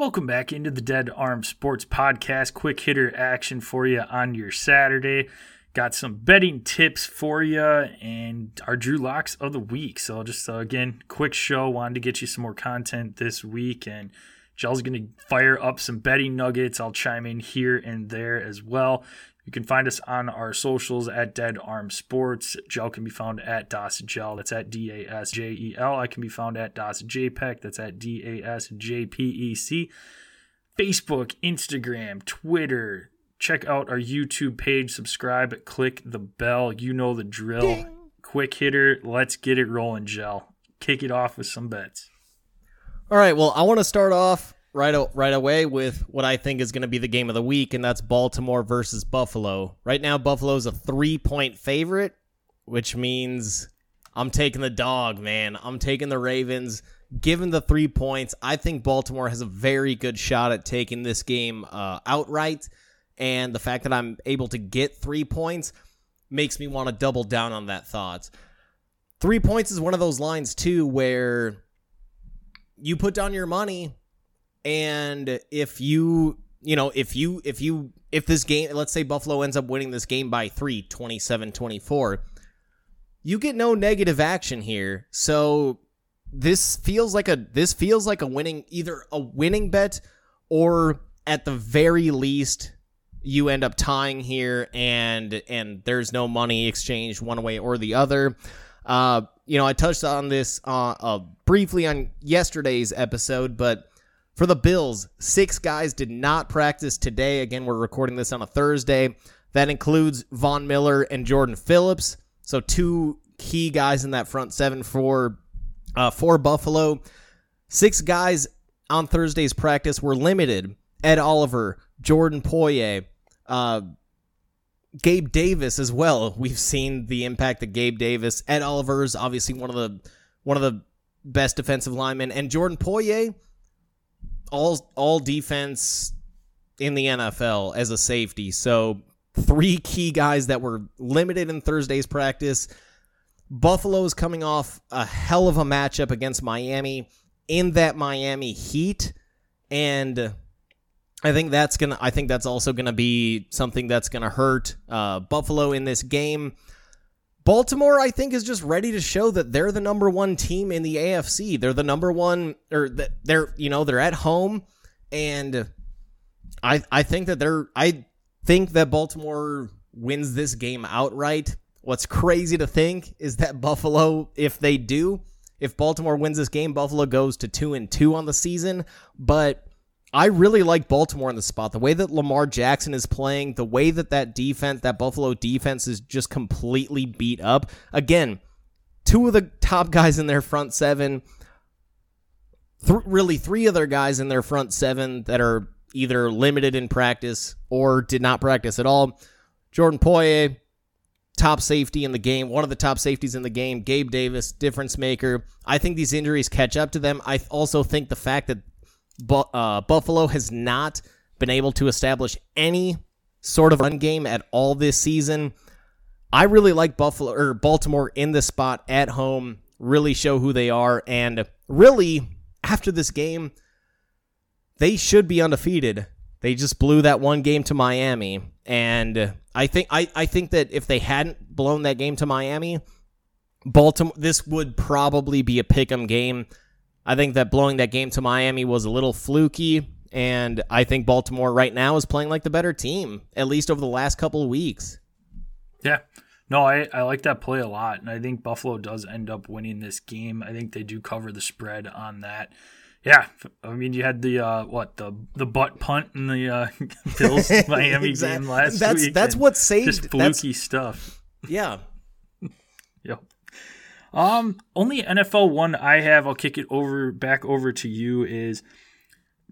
Welcome back into the Dead Arm Sports Podcast. Quick hitter action for you on your Saturday. Got some betting tips for you and our Drew Locks of the week. So, just uh, again, quick show. Wanted to get you some more content this week. And Gel's going to fire up some betting nuggets. I'll chime in here and there as well. You can find us on our socials at Dead Arm Sports. Gel can be found at Das Gel. That's at D A S J E L. I can be found at Das JPEC. That's at D A S J P E C. Facebook, Instagram, Twitter. Check out our YouTube page. Subscribe. Click the bell. You know the drill. Ding. Quick hitter. Let's get it rolling, Gel. Kick it off with some bets. All right. Well, I want to start off right right away with what I think is going to be the game of the week, and that's Baltimore versus Buffalo. Right now, Buffalo's a three point favorite, which means I'm taking the dog, man. I'm taking the Ravens. Given the three points, I think Baltimore has a very good shot at taking this game uh, outright. And the fact that I'm able to get three points makes me want to double down on that thought. Three points is one of those lines, too, where you put down your money and if you, you know, if you, if you, if this game, let's say Buffalo ends up winning this game by three, 27 24, you get no negative action here. So this feels like a, this feels like a winning, either a winning bet or at the very least, you end up tying here and and there's no money exchanged one way or the other. Uh, you know, I touched on this uh, uh, briefly on yesterday's episode, but for the Bills, six guys did not practice today. Again, we're recording this on a Thursday. That includes Von Miller and Jordan Phillips. So two key guys in that front seven for uh, for Buffalo. Six guys on Thursday's practice were limited. Ed Oliver, Jordan Poyer, uh, Gabe Davis as well. We've seen the impact that Gabe Davis, Ed Oliver is obviously one of the one of the best defensive linemen, and Jordan Poyer all all defense in the NFL as a safety. So three key guys that were limited in Thursday's practice. Buffalo is coming off a hell of a matchup against Miami in that Miami Heat, and I think that's gonna. I think that's also gonna be something that's gonna hurt uh, Buffalo in this game. Baltimore, I think, is just ready to show that they're the number one team in the AFC. They're the number one, or that they're you know they're at home, and I I think that they're I think that Baltimore wins this game outright. What's crazy to think is that Buffalo, if they do, if Baltimore wins this game, Buffalo goes to two and two on the season. But I really like Baltimore in the spot. The way that Lamar Jackson is playing, the way that that defense, that Buffalo defense is just completely beat up. Again, two of the top guys in their front seven, th- really three other guys in their front seven that are either limited in practice or did not practice at all. Jordan Poyer, top safety in the game, one of the top safeties in the game. Gabe Davis, difference maker. I think these injuries catch up to them. I also think the fact that Bu- uh, Buffalo has not been able to establish any sort of run game at all this season. I really like Buffalo or Baltimore in this spot at home, really show who they are, and really after this game, they should be undefeated. They just blew that one game to Miami, and I think I, I think that if they hadn't blown that game to Miami, Baltimore this would probably be a pick'em game. I think that blowing that game to Miami was a little fluky, and I think Baltimore right now is playing like the better team, at least over the last couple of weeks. Yeah. No, I, I like that play a lot, and I think Buffalo does end up winning this game. I think they do cover the spread on that. Yeah, I mean, you had the uh, what the the butt punt in the uh, Bills Miami exactly. game last that's, week. That's what saved just fluky stuff. Yeah. yep. Um, only NFL one I have. I'll kick it over back over to you. Is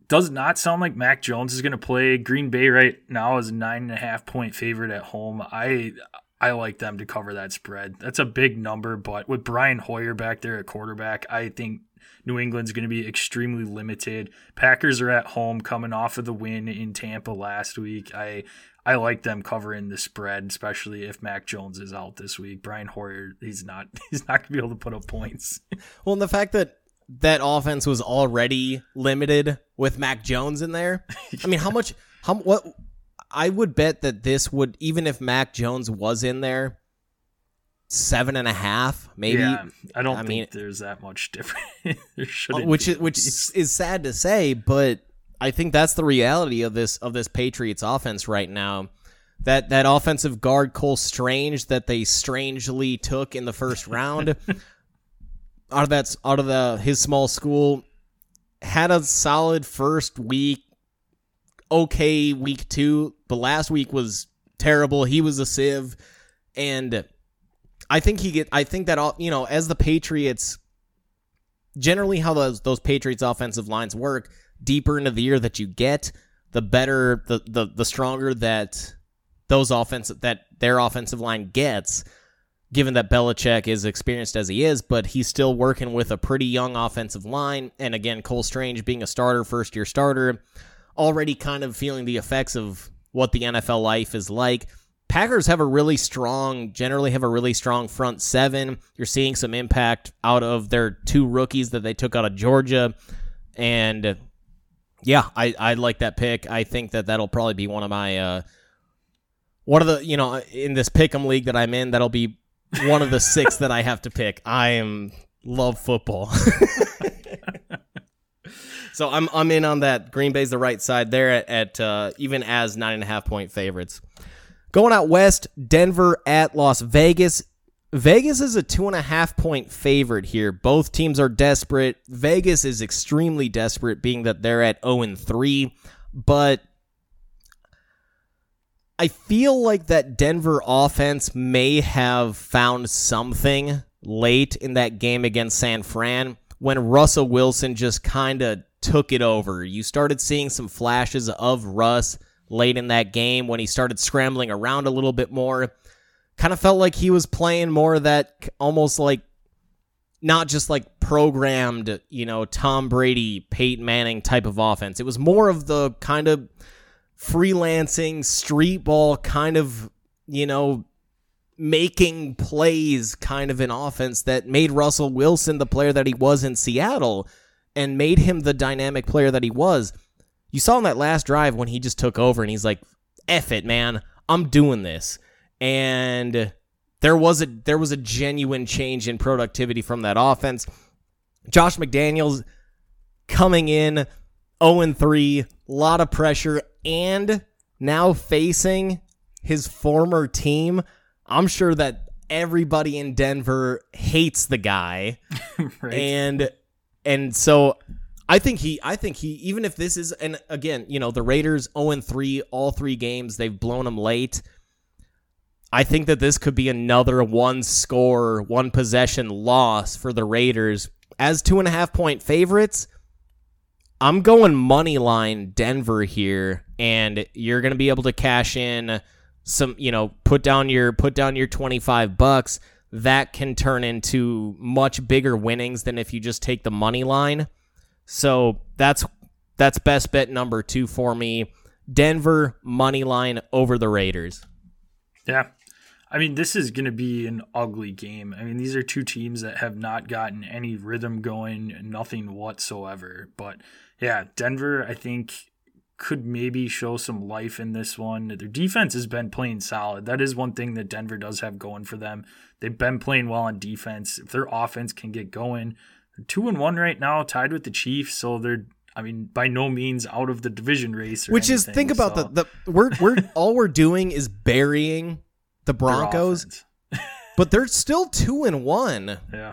does not sound like Mac Jones is going to play. Green Bay right now is a nine and a half point favorite at home. I I like them to cover that spread. That's a big number, but with Brian Hoyer back there at quarterback, I think New England's going to be extremely limited. Packers are at home coming off of the win in Tampa last week. I I like them covering the spread, especially if Mac Jones is out this week. Brian Hoyer, he's not he's not gonna be able to put up points. well, and the fact that that offense was already limited with Mac Jones in there. I mean, how much? How what? I would bet that this would even if Mac Jones was in there, seven and a half, maybe. Yeah, I don't I think mean- there's that much difference. Uh, which be. is which is sad to say, but I think that's the reality of this of this Patriots offense right now. That that offensive guard Cole Strange that they strangely took in the first round out of that out of the his small school had a solid first week, okay week two, but last week was terrible. He was a sieve, and I think he get. I think that all you know as the Patriots generally how those those Patriots offensive lines work, deeper into the year that you get, the better the the, the stronger that those offensive that their offensive line gets. Given that Belichick is experienced as he is, but he's still working with a pretty young offensive line, and again, Cole Strange being a starter, first year starter, already kind of feeling the effects of what the NFL life is like. Packers have a really strong, generally have a really strong front seven. You're seeing some impact out of their two rookies that they took out of Georgia. And yeah, I, I like that pick. I think that that'll probably be one of my, uh, one of the, you know, in this pick'em league that I'm in, that'll be one of the six that I have to pick. I am love football. so I'm, I'm in on that. Green Bay's the right side there at, at uh, even as nine and a half point favorites. Going out west, Denver at Las Vegas. Vegas is a two and a half point favorite here. Both teams are desperate. Vegas is extremely desperate, being that they're at 0 and 3. But I feel like that Denver offense may have found something late in that game against San Fran when Russell Wilson just kind of took it over. You started seeing some flashes of Russ late in that game when he started scrambling around a little bit more. Kind of felt like he was playing more of that almost like not just like programmed, you know, Tom Brady, Peyton Manning type of offense. It was more of the kind of freelancing street ball kind of, you know, making plays kind of an offense that made Russell Wilson the player that he was in Seattle and made him the dynamic player that he was. You saw in that last drive when he just took over and he's like, "F it, man. I'm doing this." And there was a there was a genuine change in productivity from that offense. Josh McDaniels coming in 0 and 3, a lot of pressure and now facing his former team. I'm sure that everybody in Denver hates the guy right? and and so I think he I think he even if this is and again, you know, the Raiders 0 and 3 all three games, they've blown them late. I think that this could be another one score, one possession loss for the Raiders. As two and a half point favorites, I'm going money line Denver here, and you're gonna be able to cash in some, you know, put down your put down your 25 bucks. That can turn into much bigger winnings than if you just take the money line. So that's that's best bet number two for me. Denver money line over the Raiders. Yeah. I mean, this is going to be an ugly game. I mean, these are two teams that have not gotten any rhythm going, nothing whatsoever. But yeah, Denver, I think, could maybe show some life in this one. Their defense has been playing solid. That is one thing that Denver does have going for them. They've been playing well on defense. If their offense can get going, they're two and one right now, tied with the Chiefs. So they're, I mean, by no means out of the division race. or Which is anything, think about so the the we're we're all we're doing is burying the Broncos, but they're still two and one. Yeah.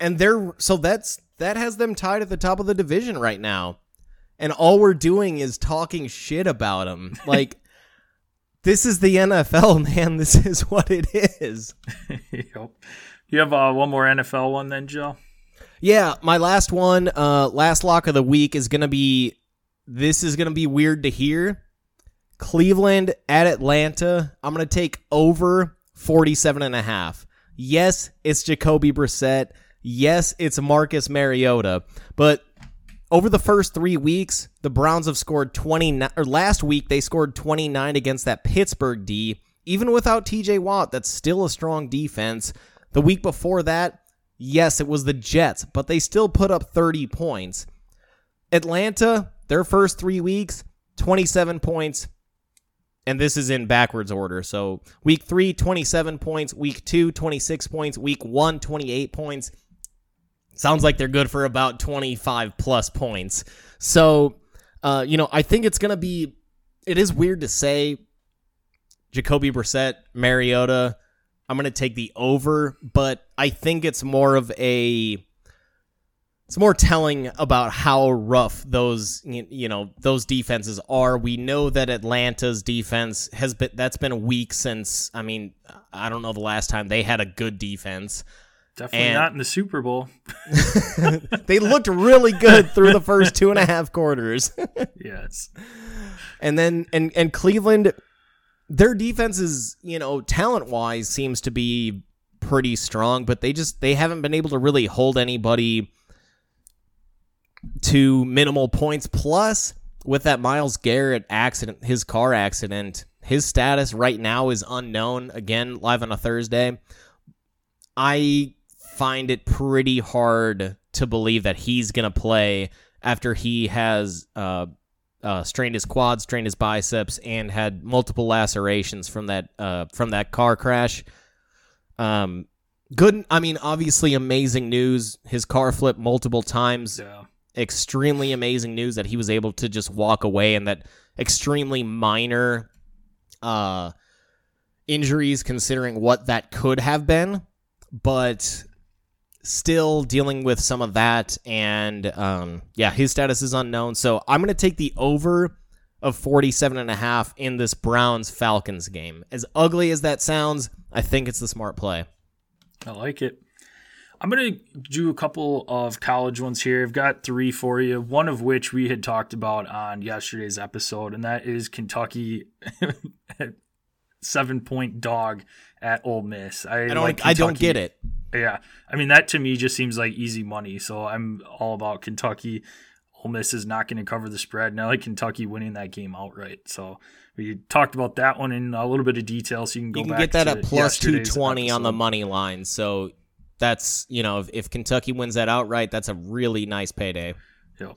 and they're so that's that has them tied at the top of the division right now and all we're doing is talking shit about them like this is the nfl man this is what it is yep. You have uh, one more NFL one then, Joe? yeah my last one uh last lock of the week is gonna be this is gonna be weird to hear cleveland at atlanta i'm gonna take over 47 and a half yes it's jacoby brissett yes it's marcus mariota but over the first three weeks, the Browns have scored 29, or last week they scored 29 against that Pittsburgh D. Even without TJ Watt, that's still a strong defense. The week before that, Yes, it was the Jets, but they still put up 30 points. Atlanta, their first three weeks, 27 points. And this is in backwards order. So week three, 27 points. Week two, 26 points. Week one, 28 points. Sounds like they're good for about 25 plus points. So, uh, you know, I think it's going to be, it is weird to say Jacoby Brissett, Mariota. I'm going to take the over, but I think it's more of a it's more telling about how rough those you know those defenses are. We know that Atlanta's defense has been that's been weak since I mean I don't know the last time they had a good defense. Definitely and not in the Super Bowl. they looked really good through the first two and a half quarters. yes. And then and and Cleveland their defense is, you know, talent wise seems to be pretty strong, but they just they haven't been able to really hold anybody to minimal points. Plus, with that Myles Garrett accident, his car accident, his status right now is unknown. Again, live on a Thursday. I find it pretty hard to believe that he's going to play after he has uh, uh, strained his quad, strained his biceps, and had multiple lacerations from that uh, from that car crash. Um, good. I mean, obviously, amazing news. His car flipped multiple times. Yeah. Extremely amazing news that he was able to just walk away, and that extremely minor uh, injuries, considering what that could have been. But still dealing with some of that and um, yeah his status is unknown. So i'm going to take the over of 47 and a half in this browns falcons game. As ugly as that sounds i think it's the smart play. I like it i'm going to do a couple of college ones here i've got three for you one of which we had talked about on yesterday's episode and that is kentucky seven point dog at Ole Miss. I, I don't. Like I don't get it. Yeah, I mean that to me just seems like easy money. So I'm all about Kentucky. Ole Miss is not going to cover the spread, Now, I like Kentucky winning that game outright. So we talked about that one in a little bit of detail, so you can go. You can get that at plus two twenty on the money line. So that's you know if, if Kentucky wins that outright, that's a really nice payday. Yeah.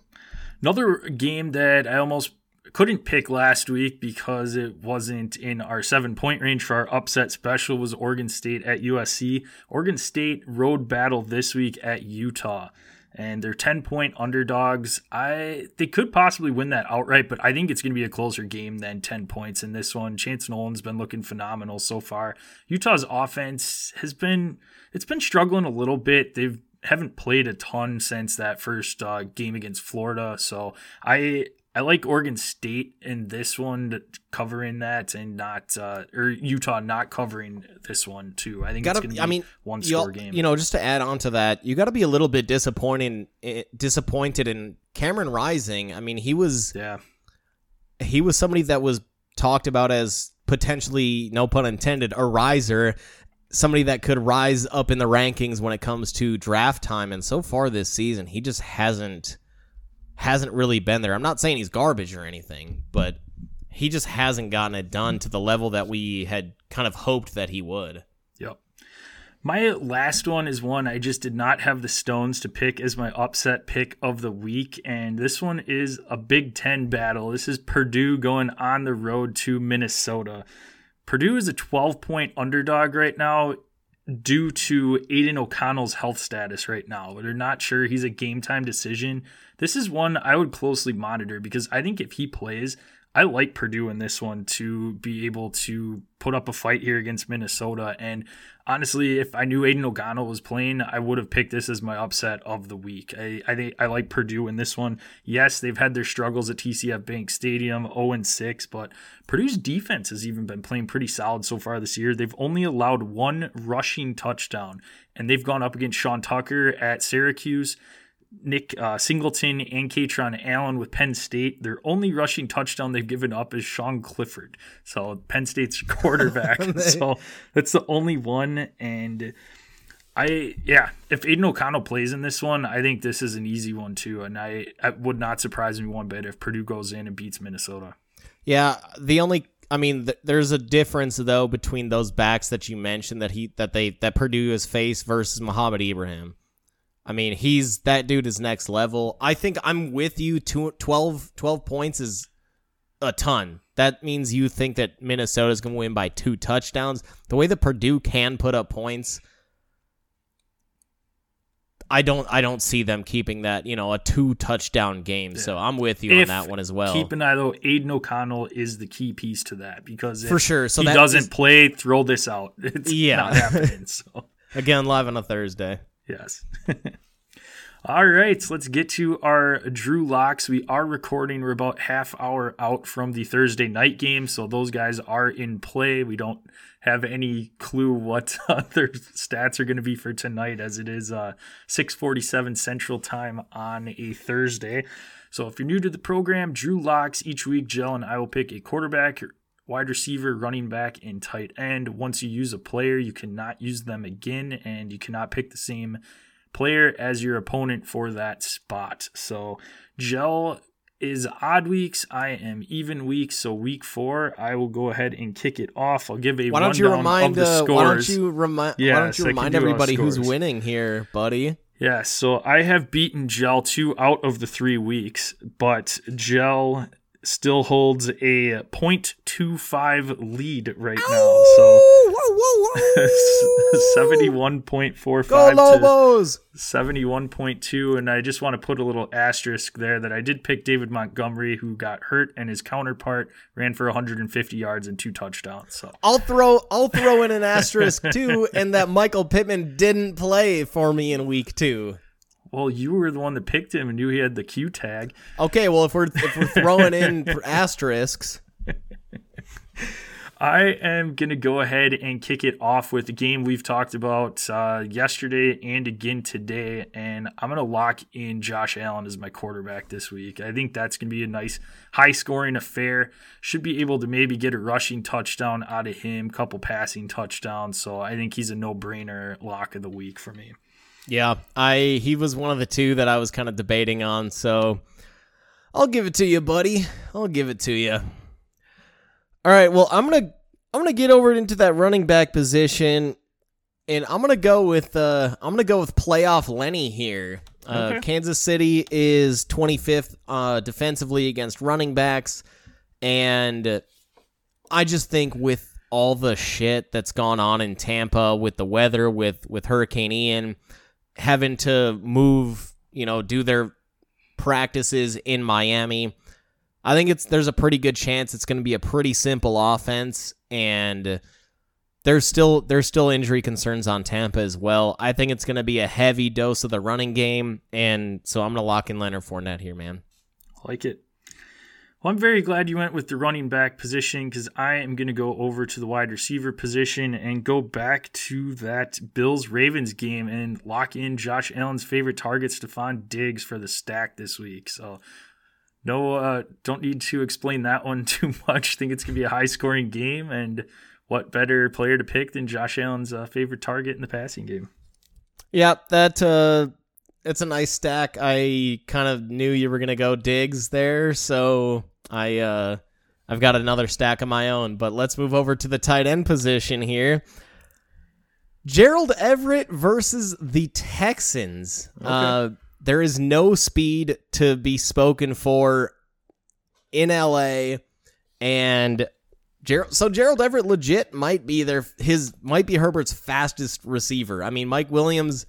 Another game that I almost couldn't pick last week because it wasn't in our seven point range for our upset special was Oregon State at USC. Oregon State road battle this week at Utah. And they're 10 point underdogs. I they could possibly win that outright, but I think it's going to be a closer game than 10 points in this one. Chance Nolan's been looking phenomenal so far. Utah's offense has been it's been struggling a little bit. They've haven't played a ton since that first uh, game against Florida. So I I like Oregon State in this one covering that and not uh, or Utah not covering this one too. I think gotta, it's going to be I mean, one score game. You know, just to add on to that, you got to be a little bit disappointed eh, disappointed in Cameron Rising. I mean, he was yeah. He was somebody that was talked about as potentially, no pun intended, a riser, somebody that could rise up in the rankings when it comes to draft time. And so far this season, he just hasn't hasn't really been there. I'm not saying he's garbage or anything, but he just hasn't gotten it done to the level that we had kind of hoped that he would. Yep. My last one is one I just did not have the stones to pick as my upset pick of the week. And this one is a Big Ten battle. This is Purdue going on the road to Minnesota. Purdue is a 12 point underdog right now due to Aidan O'Connell's health status right now. They're not sure he's a game time decision. This is one I would closely monitor because I think if he plays, I like Purdue in this one to be able to put up a fight here against Minnesota. And honestly, if I knew Aidan O'Connell was playing, I would have picked this as my upset of the week. I, I think I like Purdue in this one. Yes, they've had their struggles at TCF Bank Stadium, 0 6, but Purdue's defense has even been playing pretty solid so far this year. They've only allowed one rushing touchdown, and they've gone up against Sean Tucker at Syracuse. Nick uh, Singleton and Kaytron Allen with Penn State. Their only rushing touchdown they've given up is Sean Clifford. So Penn State's quarterback. so that's the only one. And I, yeah, if Aidan O'Connell plays in this one, I think this is an easy one too. And I, I would not surprise me one bit if Purdue goes in and beats Minnesota. Yeah, the only I mean, th- there's a difference though between those backs that you mentioned that he that they that Purdue has faced versus Mohamed Ibrahim. I mean, he's that dude is next level. I think I'm with you. Two, 12, 12 points is a ton. That means you think that Minnesota's going to win by two touchdowns. The way that Purdue can put up points, I don't I don't see them keeping that, you know, a two touchdown game. Yeah. So I'm with you if, on that one as well. Keep an eye though, Aidan O'Connell is the key piece to that because for sure. So he doesn't is, play, throw this out. It's yeah. not happening. So again, live on a Thursday. Yes. All right, so let's get to our Drew locks. We are recording. We're about half hour out from the Thursday night game, so those guys are in play. We don't have any clue what their stats are going to be for tonight, as it is uh, 6:47 Central Time on a Thursday. So if you're new to the program, Drew locks each week. Gel and I will pick a quarterback, wide receiver, running back, and tight end. Once you use a player, you cannot use them again, and you cannot pick the same player as your opponent for that spot. So, Gel is odd weeks. I am even weeks. So week four, I will go ahead and kick it off. I'll give a why don't you remind uh, why don't you remind yeah, why don't you remind everybody who's winning here, buddy? Yeah, so I have beaten Gel two out of the three weeks, but Gel still holds a 0.25 lead right now. So 71.45 Go Lobos! to 71.2 and I just want to put a little asterisk there that I did pick David Montgomery who got hurt and his counterpart ran for 150 yards and two touchdowns. So I'll throw I'll throw in an asterisk too and that Michael Pittman didn't play for me in week 2. Well, you were the one that picked him and knew he had the Q tag. Okay, well if we're if we're throwing in asterisks, I am gonna go ahead and kick it off with the game we've talked about uh, yesterday and again today, and I'm gonna lock in Josh Allen as my quarterback this week. I think that's gonna be a nice high scoring affair. Should be able to maybe get a rushing touchdown out of him, couple passing touchdowns. So I think he's a no brainer lock of the week for me. Yeah, I he was one of the two that I was kind of debating on, so I'll give it to you, buddy. I'll give it to you. All right, well, I'm going to I'm going to get over into that running back position and I'm going to go with uh I'm going to go with playoff Lenny here. Uh, okay. Kansas City is 25th uh, defensively against running backs and I just think with all the shit that's gone on in Tampa with the weather with with Hurricane Ian having to move, you know, do their practices in Miami. I think it's there's a pretty good chance it's going to be a pretty simple offense and there's still there's still injury concerns on Tampa as well. I think it's going to be a heavy dose of the running game and so I'm going to lock in Leonard Fournette here, man. Like it. Well, I'm very glad you went with the running back position because I am going to go over to the wide receiver position and go back to that Bills Ravens game and lock in Josh Allen's favorite target, Stefon Diggs, for the stack this week. So, no, uh, don't need to explain that one too much. Think it's going to be a high scoring game. And what better player to pick than Josh Allen's uh, favorite target in the passing game? Yeah, that uh, it's a nice stack. I kind of knew you were gonna go Diggs there, so I uh, I've got another stack of my own. But let's move over to the tight end position here. Gerald Everett versus the Texans. Okay. Uh, there is no speed to be spoken for in LA, and Gerald. So Gerald Everett legit might be their his might be Herbert's fastest receiver. I mean, Mike Williams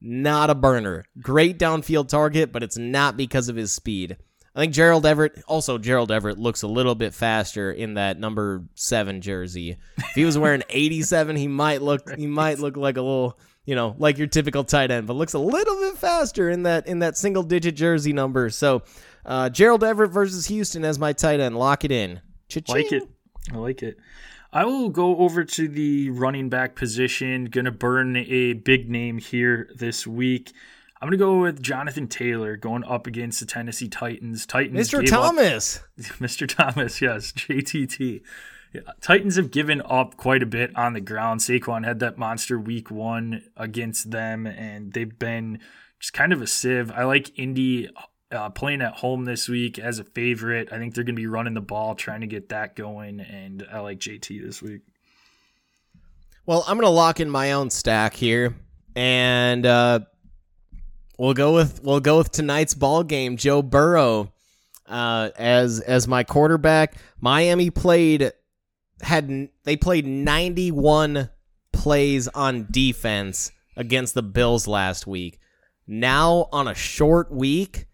not a burner. Great downfield target, but it's not because of his speed. I think Gerald Everett, also Gerald Everett, looks a little bit faster in that number seven jersey. If he was wearing 87, he might look he might look like a little, you know, like your typical tight end, but looks a little bit faster in that in that single digit jersey number. So uh, Gerald Everett versus Houston as my tight end. Lock it in. Cha-ching. Like it. I like it. I will go over to the running back position. Gonna burn a big name here this week. I'm gonna go with Jonathan Taylor going up against the Tennessee Titans. Titans, Mr. Thomas, up, Mr. Thomas, yes, JTT. Yeah, Titans have given up quite a bit on the ground. Saquon had that monster week one against them, and they've been just kind of a sieve. I like Indy uh, playing at home this week as a favorite. I think they're going to be running the ball, trying to get that going, and I like JT this week. Well, I'm going to lock in my own stack here, and uh, we'll go with we'll go with tonight's ball game. Joe Burrow uh, as as my quarterback. Miami played had they played 91 plays on defense against the Bills last week. Now on a short week,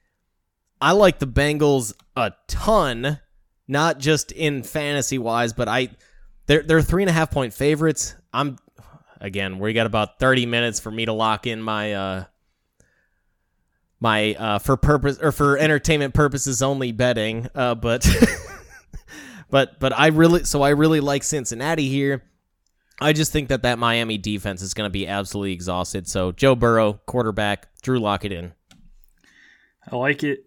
I like the Bengals a ton, not just in fantasy wise, but I they're they're three and a half point favorites. I'm again, we got about 30 minutes for me to lock in my uh my uh for purpose or for entertainment purposes only betting. Uh but but but I really so I really like Cincinnati here. I just think that that Miami defense is going to be absolutely exhausted. So Joe Burrow, quarterback, Drew lock it in. I like it.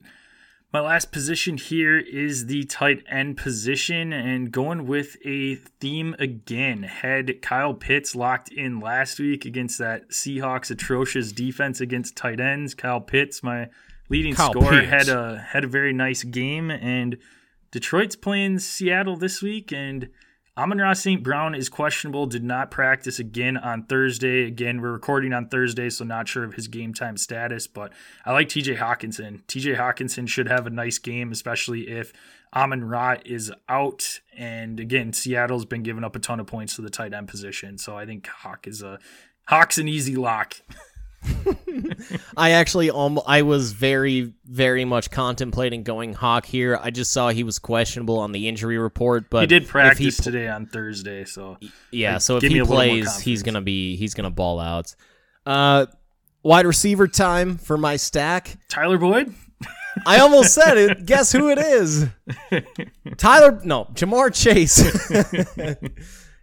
My last position here is the tight end position, and going with a theme again. Had Kyle Pitts locked in last week against that Seahawks atrocious defense against tight ends. Kyle Pitts, my leading Kyle scorer, Pitts. had a had a very nice game, and Detroit's playing Seattle this week, and Amon-Ra St. Brown is questionable, did not practice again on Thursday. Again, we're recording on Thursday, so not sure of his game time status, but I like TJ Hockenson. TJ Hockenson should have a nice game, especially if Amon Ra is out. And again, Seattle's been giving up a ton of points to the tight end position, so I think Hawk is a Hawk's an easy lock. I actually um I was very very much contemplating going Hawk here. I just saw he was questionable on the injury report, but he did practice pl- today on Thursday, so Yeah, Like, so if he plays, he's gonna be he's gonna ball out. Uh, wide receiver time for my stack. Tyler Boyd. I almost said it. Guess who it is? Tyler. No, Ja'Marr Chase.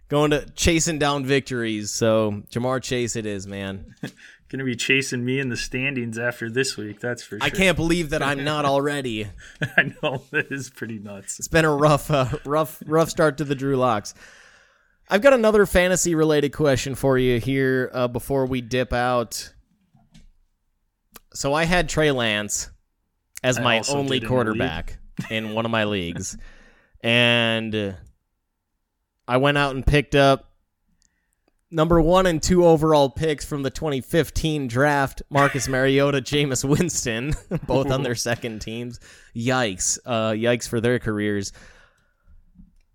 Going to chasing down victories. So Ja'Marr Chase, it is, man. Going to be chasing me in the standings after this week. That's for sure. I can't believe that I'm not already. I know that is pretty nuts. It's been a rough, uh, rough, rough start to the Drew Locks. I've got another fantasy related question for you here uh, before we dip out. So I had Trey Lance as I my only did in quarterback in one of my leagues, and I went out and picked up number one and two overall picks from the 2015 draft: Marcus Mariota, Jameis Winston, both on their second teams. Yikes! Uh, yikes for their careers.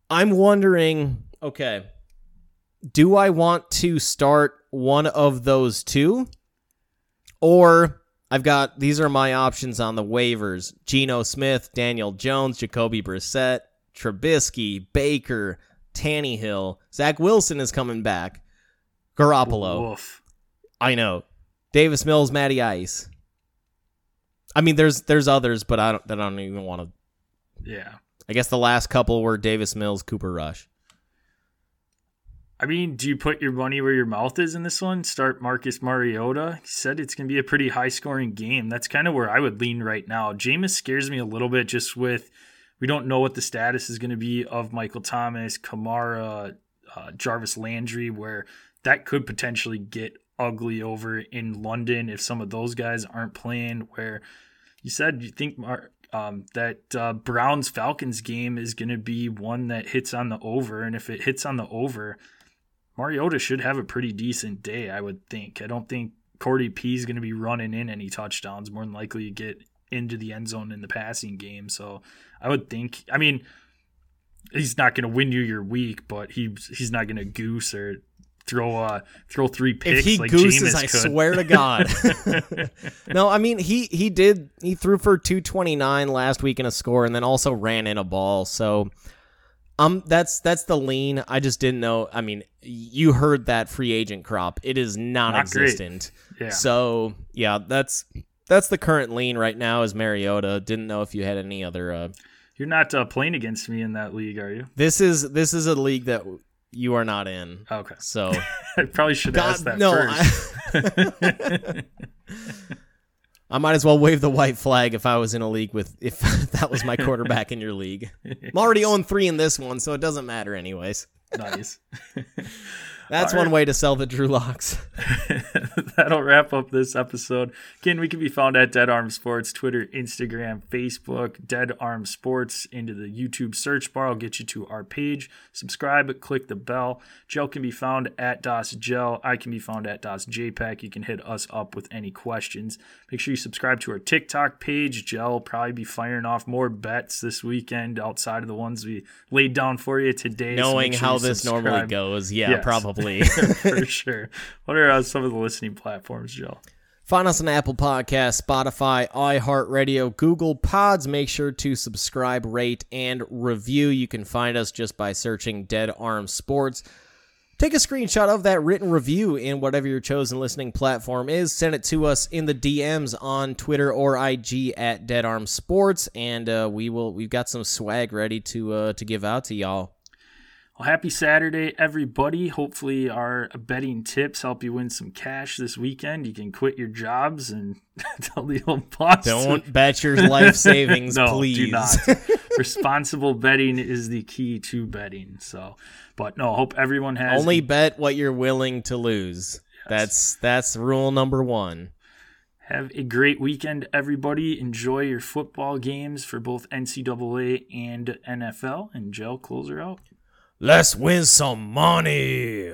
I'm wondering. Okay, do I want to start one of those two, or I've got these are my options on the waivers: Geno Smith, Daniel Jones, Jacoby Brissett, Trubisky, Baker, Tannehill, Zach Wilson is coming back, Garoppolo. Woof. I know, Davis Mills, Matty Ice. I mean, there's there's others, but I don't that I don't even want to. Yeah. I guess the last couple were Davis Mills, Cooper Rush. I mean, do you put your money where your mouth is in this one? Start Marcus Mariota. He said it's going to be a pretty high scoring game. That's kind of where I would lean right now. Jameis scares me a little bit just with we don't know what the status is going to be of Michael Thomas, Kamara, uh, Jarvis Landry, where that could potentially get ugly over in London if some of those guys aren't playing. Where you said you think Mar- um, that uh, Browns Falcons game is going to be one that hits on the over, and if it hits on the over, Mariota should have a pretty decent day, I would think. I don't think Cordy P is going to be running in any touchdowns. More than likely, to get into the end zone in the passing game. So I would think. I mean, he's not going to win you your week, but he he's not going to goose or throw uh throw three picks if he like gooses, Jameis I could. swear to God. no, I mean he he did he threw for two twenty nine last week in a score, and then also ran in a ball. So, um, that's that's the lean. I just didn't know. I mean, you heard that free agent crop. It is non-existent. yeah. So yeah, that's that's the current lean right now. Is Mariota? Didn't know if you had any other. Uh, You're not uh, playing against me in that league, are you? this is this is a league that you are not in. Okay. So I probably should ask that no, first. I, I might as well wave the white flag if I was in a league with if that was my quarterback in your league. I'm already on three in this one, so it doesn't matter anyways. nice. That's one way to sell the Drew Locks. That'll wrap up this episode. Again, we can be found at Dead Arm Sports, Twitter, Instagram, Facebook, Dead Arm Sports. Into the YouTube search bar, I'll get you to our page. Subscribe, click the bell. Gel can be found at Das Gel. I can be found at Das JPEC. You can hit us up with any questions. Make sure you subscribe to our TikTok page. Gel will probably be firing off more bets this weekend outside of the ones we laid down for you today. Knowing so sure how this normally goes, yeah, yes. probably. for sure. What are uh, some of the listening platforms, Joe? Find us on Apple Podcasts, Spotify, iHeartRadio, Google Pods. Make sure to subscribe, rate, and review. You can find us just by searching Dead Arm Sports. Take a screenshot of that written review in whatever your chosen listening platform is. Send it to us in the DMs on Twitter or IG at Dead Arm Sports, and uh, we will. We've got some swag ready to uh, to give out to y'all. Well, happy Saturday, everybody. Hopefully, our betting tips help you win some cash this weekend. You can quit your jobs and tell the old boss. Don't bet your life savings, no, please. do not. Responsible betting is the key to betting. So, but no, hope everyone has. Only bet what you're willing to lose. Yes. That's that's rule number one. Have a great weekend, everybody. Enjoy your football games for both NCAA and NFL. And Joe, closer out. Let's win some money.